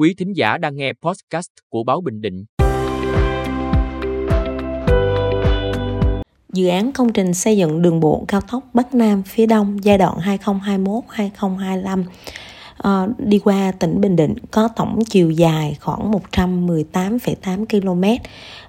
Quý thính giả đang nghe podcast của Báo Bình Định. Dự án công trình xây dựng đường bộ cao tốc Bắc Nam phía Đông giai đoạn 2021-2025 Ờ, đi qua tỉnh Bình Định có tổng chiều dài khoảng 118,8 km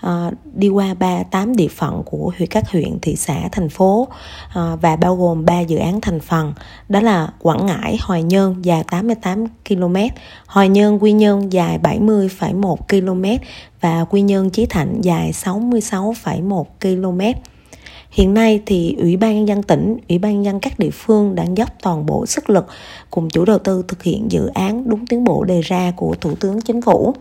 ờ, đi qua 38 địa phận của huyện các huyện, thị xã, thành phố ờ, và bao gồm 3 dự án thành phần đó là Quảng Ngãi, Hoài Nhơn dài 88 km, Hoài Nhơn, Quy Nhơn dài 70,1 km và Quy Nhơn Chí Thạnh dài 66,1 km. Hiện nay thì Ủy ban nhân dân tỉnh, Ủy ban nhân dân các địa phương đang dốc toàn bộ sức lực cùng chủ đầu tư thực hiện dự án đúng tiến bộ đề ra của Thủ tướng Chính phủ.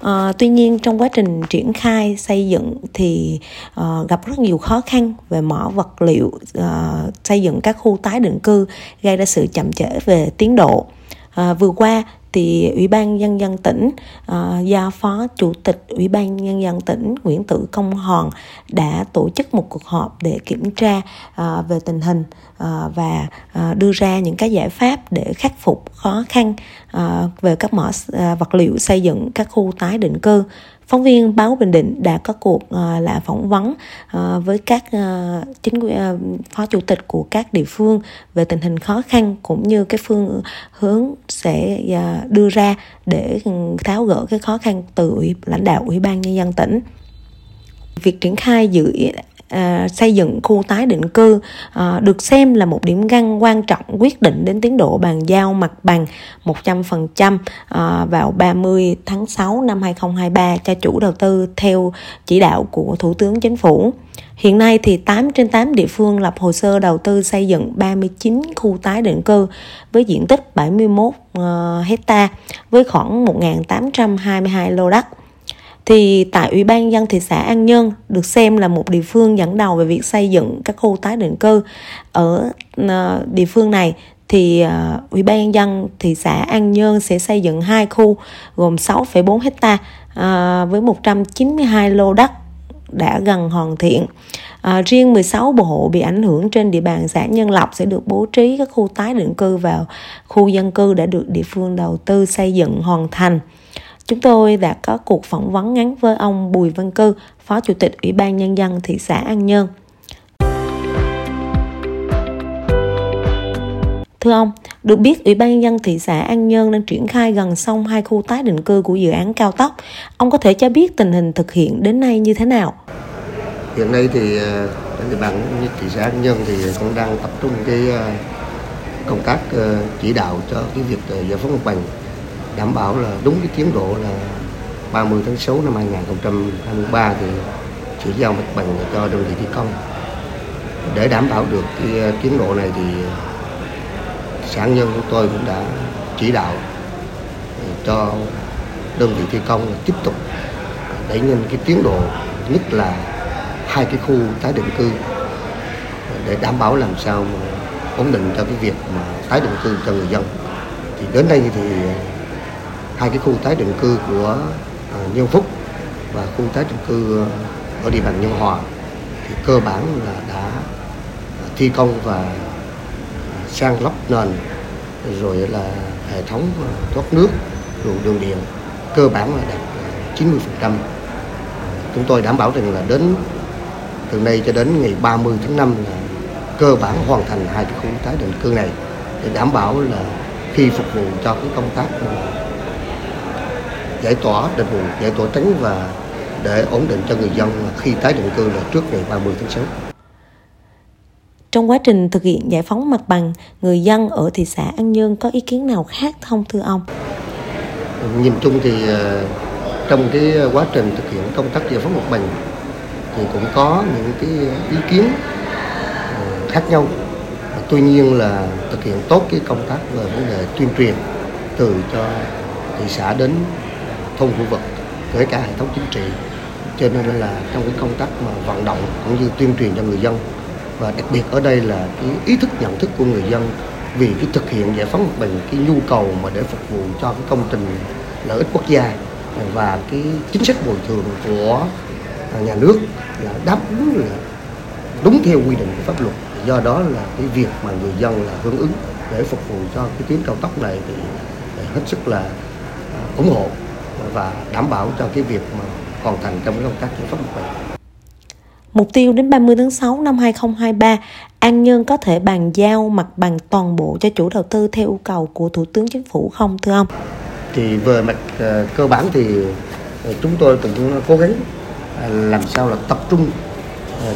À, tuy nhiên trong quá trình triển khai xây dựng thì à, gặp rất nhiều khó khăn về mỏ vật liệu à, xây dựng các khu tái định cư gây ra sự chậm trễ về tiến độ à, vừa qua thì ủy ban nhân dân tỉnh uh, giao phó chủ tịch ủy ban nhân dân tỉnh Nguyễn Tử Công Hòn đã tổ chức một cuộc họp để kiểm tra uh, về tình hình uh, và uh, đưa ra những cái giải pháp để khắc phục khó khăn uh, về các mỏ uh, vật liệu xây dựng các khu tái định cư. Phóng viên báo bình định đã có cuộc uh, là phỏng vấn uh, với các uh, chính quyền uh, phó chủ tịch của các địa phương về tình hình khó khăn cũng như cái phương hướng sẽ uh, đưa ra để ừ, tháo gỡ cái khó khăn từ ủy, lãnh đạo ủy ban nhân dân tỉnh. Việc triển khai dự à, xây dựng khu tái định cư à, được xem là một điểm găng quan trọng quyết định đến tiến độ bàn giao mặt bằng 100% à, vào 30 tháng 6 năm 2023 cho chủ đầu tư theo chỉ đạo của Thủ tướng Chính phủ. Hiện nay thì 8 trên 8 địa phương lập hồ sơ đầu tư xây dựng 39 khu tái định cư với diện tích 71 uh, à, hecta với khoảng 1.822 lô đất thì tại Ủy ban dân thị xã An Nhơn được xem là một địa phương dẫn đầu về việc xây dựng các khu tái định cư ở ờ, địa phương này thì uh, Ủy ban nhân dân thị xã An Nhơn sẽ xây dựng hai khu gồm 6,4 hecta uh, với 192 lô đất đã gần hoàn thiện. À, riêng 16 bộ hộ bị ảnh hưởng trên địa bàn xã Nhân Lộc sẽ được bố trí các khu tái định cư vào khu dân cư đã được địa phương đầu tư xây dựng hoàn thành. Chúng tôi đã có cuộc phỏng vấn ngắn với ông Bùi Văn Cư, Phó Chủ tịch Ủy ban Nhân dân thị xã An Nhơn. Thưa ông, được biết Ủy ban Nhân dân thị xã An Nhơn đang triển khai gần xong hai khu tái định cư của dự án cao tốc. Ông có thể cho biết tình hình thực hiện đến nay như thế nào? Hiện nay thì ờ, trên địa bàn thị xã An Nhơn thì cũng đang tập trung cái ờ, công tác ờ, chỉ đạo cho cái việc giải phóng mặt bằng đảm bảo là đúng cái tiến độ là 30 tháng 6 năm 2023 thì chỉ giao mặt bằng cho đơn vị thi công. Để đảm bảo được cái ờ, tiến độ này thì ờ, sản nhân của tôi cũng đã chỉ đạo ờ, cho đơn vị thi công tiếp tục đẩy nhanh cái tiến độ, nhất là hai cái khu tái định cư để đảm bảo làm sao mà ổn định cho cái việc mà tái định cư cho người dân. Thì đến đây thì hai cái khu tái định cư của uh, Nhân Phúc và khu tái định cư ờ, ở địa bàn Nhân Hòa. Thì cơ bản là đã à, thi công và à, sang lắp nền rồi là hệ thống ờ, thoát nước đường đường điện cơ bản là đạt 90% chúng tôi đảm bảo rằng là đến từ nay cho đến ngày 30 tháng 5 là cơ bản hoàn thành hai cái khu tái định cư này để đảm bảo là khi phục vụ cho cái công tác giải tỏa đền bù giải tỏa tránh và để ổn định cho người dân khi tái định cư là trước ngày 30 tháng 6. Trong quá trình thực hiện giải phóng mặt bằng, người dân ở thị xã An Nhơn có ý kiến nào khác không thưa ông? Nhìn chung thì ờ, trong cái quá trình thực hiện công tác giải phóng mặt bằng thì cũng có những cái ý kiến ờ, khác nhau. Tuy nhiên là thực hiện tốt cái công tác về vấn đề tuyên truyền từ cho thị xã đến thôn khu vực, kể cả hệ thống chính trị. Cho nên là trong cái công tác mà vận động cũng như tuyên truyền cho người dân, và đặc biệt ở đây là cái ý thức nhận thức của người dân vì cái thực hiện giải phóng mặt bằng, cái nhu cầu mà để phục vụ cho cái công trình lợi ích quốc gia, và cái chính sách bồi thường của nhà nước là đáp ứng là đúng theo quy định của pháp luật. Do đó là cái việc mà người dân là hưởng ứng để phục vụ cho cái tuyến cao tốc này thì à, hết sức là à, ủng hộ và đảm bảo cho cái việc mà hoàn thành trong công tác giải phóng mặt bằng. Mục tiêu đến 30 tháng 6 năm 2023, An Nhơn có thể bàn giao mặt bằng toàn bộ cho chủ đầu tư theo yêu cầu của Thủ tướng Chính phủ không thưa ông? Thì về mặt uh, cơ bản thì uh, chúng tôi cũng cố gắng uh, làm sao là tập trung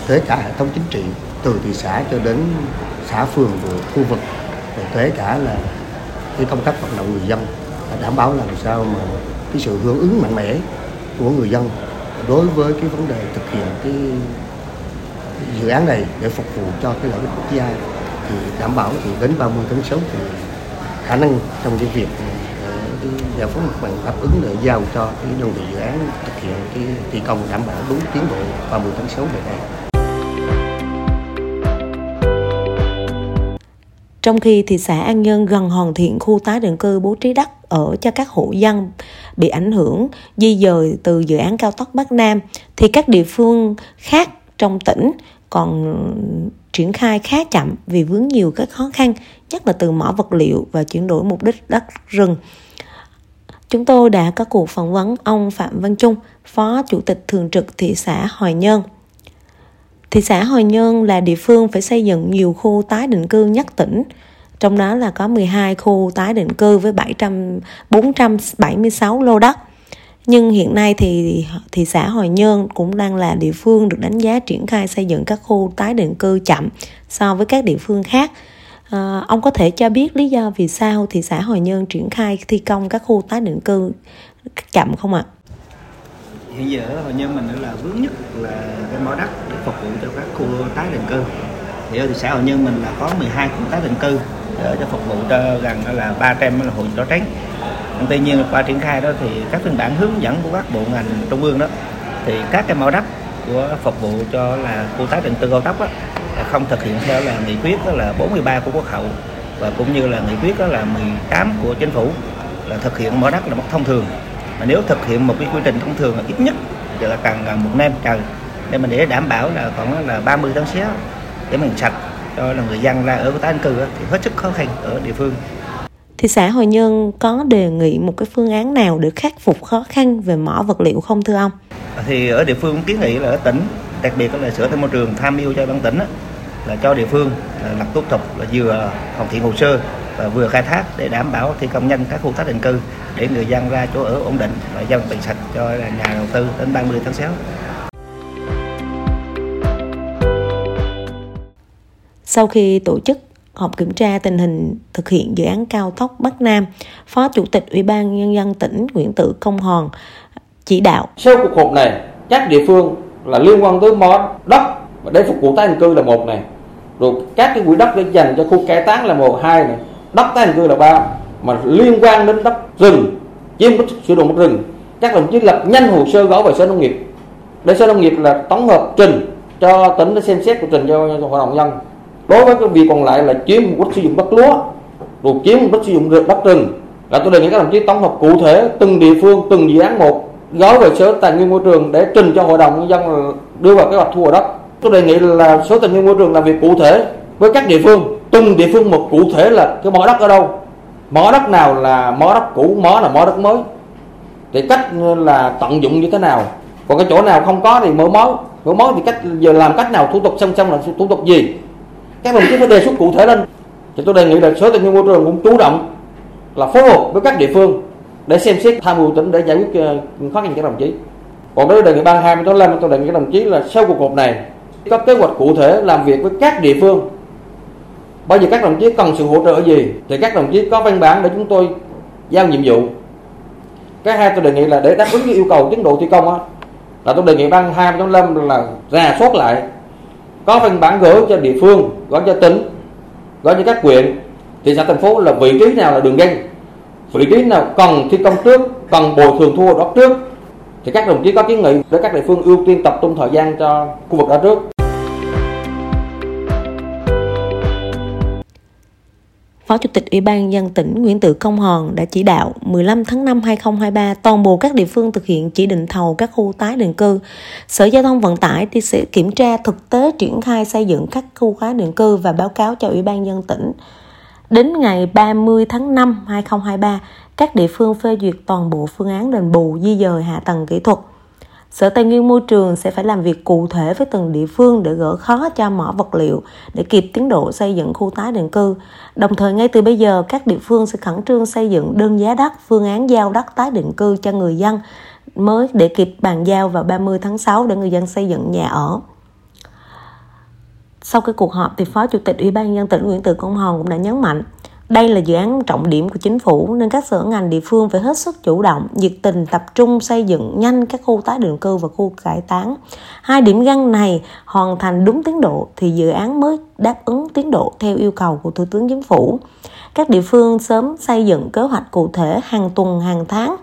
tới cả hệ thống chính trị từ thị xã cho đến xã phường của khu vực kể cả là cái công tác vận động người dân đảm bảo làm sao mà cái sự hưởng ứng mạnh mẽ của người dân đối với cái vấn đề thực hiện cái dự án này để phục vụ cho cái lợi ích quốc gia, thì đảm bảo thì đến 30 tháng 6 thì khả năng trong cái việc ờ, giải phóng mặt bằng đáp ứng để giao cho cái đơn vị dự án thực hiện cái thi công đảm bảo đúng tiến độ 30 tháng 6 về đây. Trong khi thị xã An Nhơn gần hoàn thiện khu tái định cư bố trí đất ở cho các hộ dân bị ảnh hưởng di dời từ dự án cao tốc Bắc Nam thì các địa phương khác trong tỉnh còn triển khai khá chậm vì vướng nhiều các khó khăn, nhất là từ mỏ vật liệu và chuyển đổi mục đích đất rừng. Chúng tôi đã có cuộc phỏng vấn ông Phạm Văn Trung, Phó Chủ tịch Thường trực thị xã Hoài Nhơn. Thị xã Hoài Nhơn là địa phương phải xây dựng nhiều khu tái định cư nhất tỉnh, trong đó là có 12 khu tái định cư với 700 476 lô đất. Nhưng hiện nay thì thị xã Hòa Nhơn cũng đang là địa phương được đánh giá triển khai xây dựng các khu tái định cư chậm so với các địa phương khác. À, ông có thể cho biết lý do vì sao thị xã Hòa Nhơn triển khai thi công các khu tái định cư chậm không ạ? Hiện giờ Hòa Nhơn mình là vướng nhất là cái mỏ đất để phục vụ cho các khu tái định cư. Thì ở thị xã hội nhân mình là có 12 khu tái định cư để cho phục vụ cho gần là 300 là hộ chó tránh tuy nhiên qua triển khai đó thì các phiên bản hướng dẫn của các bộ ngành trung ương đó thì các cái mẫu đất của phục vụ cho là khu tái định cư cao tốc đó, không thực hiện theo là nghị quyết đó là 43 của quốc hội và cũng như là nghị quyết đó là 18 của chính phủ là thực hiện mở đất là một thông thường. Mà nếu thực hiện một cái quy trình thông thường là ít nhất thì là cần gần một năm trời để mình để đảm bảo là còn là 30 tháng xé để mình sạch cho là người dân ra ở tái định cư thì hết sức khó khăn ở địa phương thì xã Hồi Nhân có đề nghị một cái phương án nào để khắc phục khó khăn về mỏ vật liệu không thưa ông? Thì ở địa phương kiến nghị là ở tỉnh, đặc biệt là sở tài môi trường tham mưu cho ban tỉnh là cho địa phương là lập thủ tục là vừa hoàn thiện hồ sơ và vừa khai thác để đảm bảo thi công nhanh các khu tái định cư để người dân ra chỗ ở ổn định và dân bệnh sạch cho nhà đầu tư đến 30 tháng 6. Sau khi tổ chức họp kiểm tra tình hình thực hiện dự án cao tốc Bắc Nam, Phó Chủ tịch Ủy ban Nhân dân tỉnh Nguyễn Tự Công Hòn chỉ đạo. Sau cuộc họp này, các địa phương là liên quan tới mỏ đất để phục vụ tái định cư là một này, rồi các cái quỹ đất để dành cho khu cải táng là một hai này, đất tái định cư là ba, mà liên quan đến đất rừng, chiếm đất sử dụng đất rừng, các đồng chí lập nhanh hồ sơ gửi về sở nông nghiệp. Để sở nông nghiệp là tổng hợp trình cho tỉnh để xem xét của trình cho hội đồng nhân đối với cái việc còn lại là chiếm mục đích sử dụng đất lúa, rồi chiếm mục đích sử dụng đất rừng. Là tôi đề nghị các đồng chí tổng hợp cụ thể từng địa phương, từng dự án một gói về sở tài nguyên môi trường để trình cho hội đồng nhân dân đưa vào kế hoạch thu hồi đất. Tôi đề nghị là sở tài nguyên môi trường làm việc cụ thể với các địa phương, từng địa phương một cụ thể là cái mỏ đất ở đâu. Mỏ đất nào là mỏ đất cũ, mỏ là mỏ đất mới. Thì cách là tận dụng như thế nào. Còn cái chỗ nào không có thì mở mối mở mối thì cách, giờ làm cách nào, thủ tục song song là thủ tục gì các đồng chí phải đề xuất cụ thể lên. Thì tôi đề nghị là sở tài nguyên môi trường cũng chủ động là phối hợp với các địa phương để xem xét tham mưu tỉnh để giải quyết ờ, khó khăn cho đồng chí. Còn đối với đề nghị ban hai mươi tháng tôi đề nghị các đồng chí là sau cuộc họp này, có kế hoạch cụ thể làm việc với các địa phương. Bởi giờ các đồng chí cần sự hỗ trợ gì, thì các đồng chí có văn bản để chúng tôi giao nhiệm vụ. Cái hai tôi đề nghị là để đáp ứng với yêu cầu tiến độ thi công á. Là tôi đề nghị ban hai mươi tháng năm là rà soát lại có văn bản gửi cho địa phương, gửi cho tỉnh, gửi cho các quyện thị xã thành phố là vị trí nào là đường ganh. Vị trí nào cần thi công trước, cần bồi thường thua hồi đất trước, thì các đồng chí có kiến nghị để các địa phương ưu tiên tập trung thời gian cho khu vực đó trước. Phó Chủ tịch Ủy ban dân tỉnh Nguyễn Tự Công Hòn đã chỉ đạo 15 tháng 5 2023 toàn bộ các địa phương thực hiện chỉ định thầu các khu tái định cư. Sở Giao thông Vận tải thì sẽ kiểm tra thực tế triển khai xây dựng các khu tái định cư và báo cáo cho Ủy ban dân tỉnh. Đến ngày 30 tháng 5 2023, các địa phương phê duyệt toàn bộ phương án đền bù di dời hạ tầng kỹ thuật. Sở Tài nguyên Môi trường sẽ phải làm việc cụ thể với từng địa phương để gỡ khó cho mỏ vật liệu để kịp tiến độ xây dựng khu tái định cư. Đồng thời ngay từ bây giờ các địa phương sẽ khẩn trương xây dựng đơn giá đất, phương án giao đất tái định cư cho người dân mới để kịp bàn giao vào 30 tháng 6 để người dân xây dựng nhà ở. Sau cái cuộc họp thì Phó Chủ tịch Ủy ban nhân dân tỉnh Nguyễn Từ Công Hòn cũng đã nhấn mạnh đây là dự án trọng điểm của chính phủ nên các sở ngành địa phương phải hết sức chủ động, nhiệt tình tập trung xây dựng nhanh các khu tái định cư và khu cải táng. Hai điểm găng này hoàn thành đúng tiến độ thì dự án mới đáp ứng tiến độ theo yêu cầu của Thủ tướng Chính phủ. Các địa phương sớm xây dựng kế hoạch cụ thể hàng tuần hàng tháng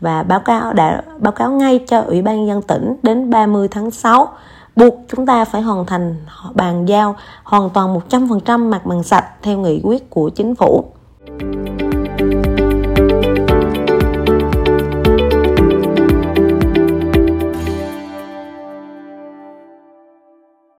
và báo cáo đã báo cáo ngay cho Ủy ban nhân dân tỉnh đến 30 tháng 6 buộc chúng ta phải hoàn thành bàn giao hoàn toàn 100% mặt bằng sạch theo nghị quyết của chính phủ. Thank you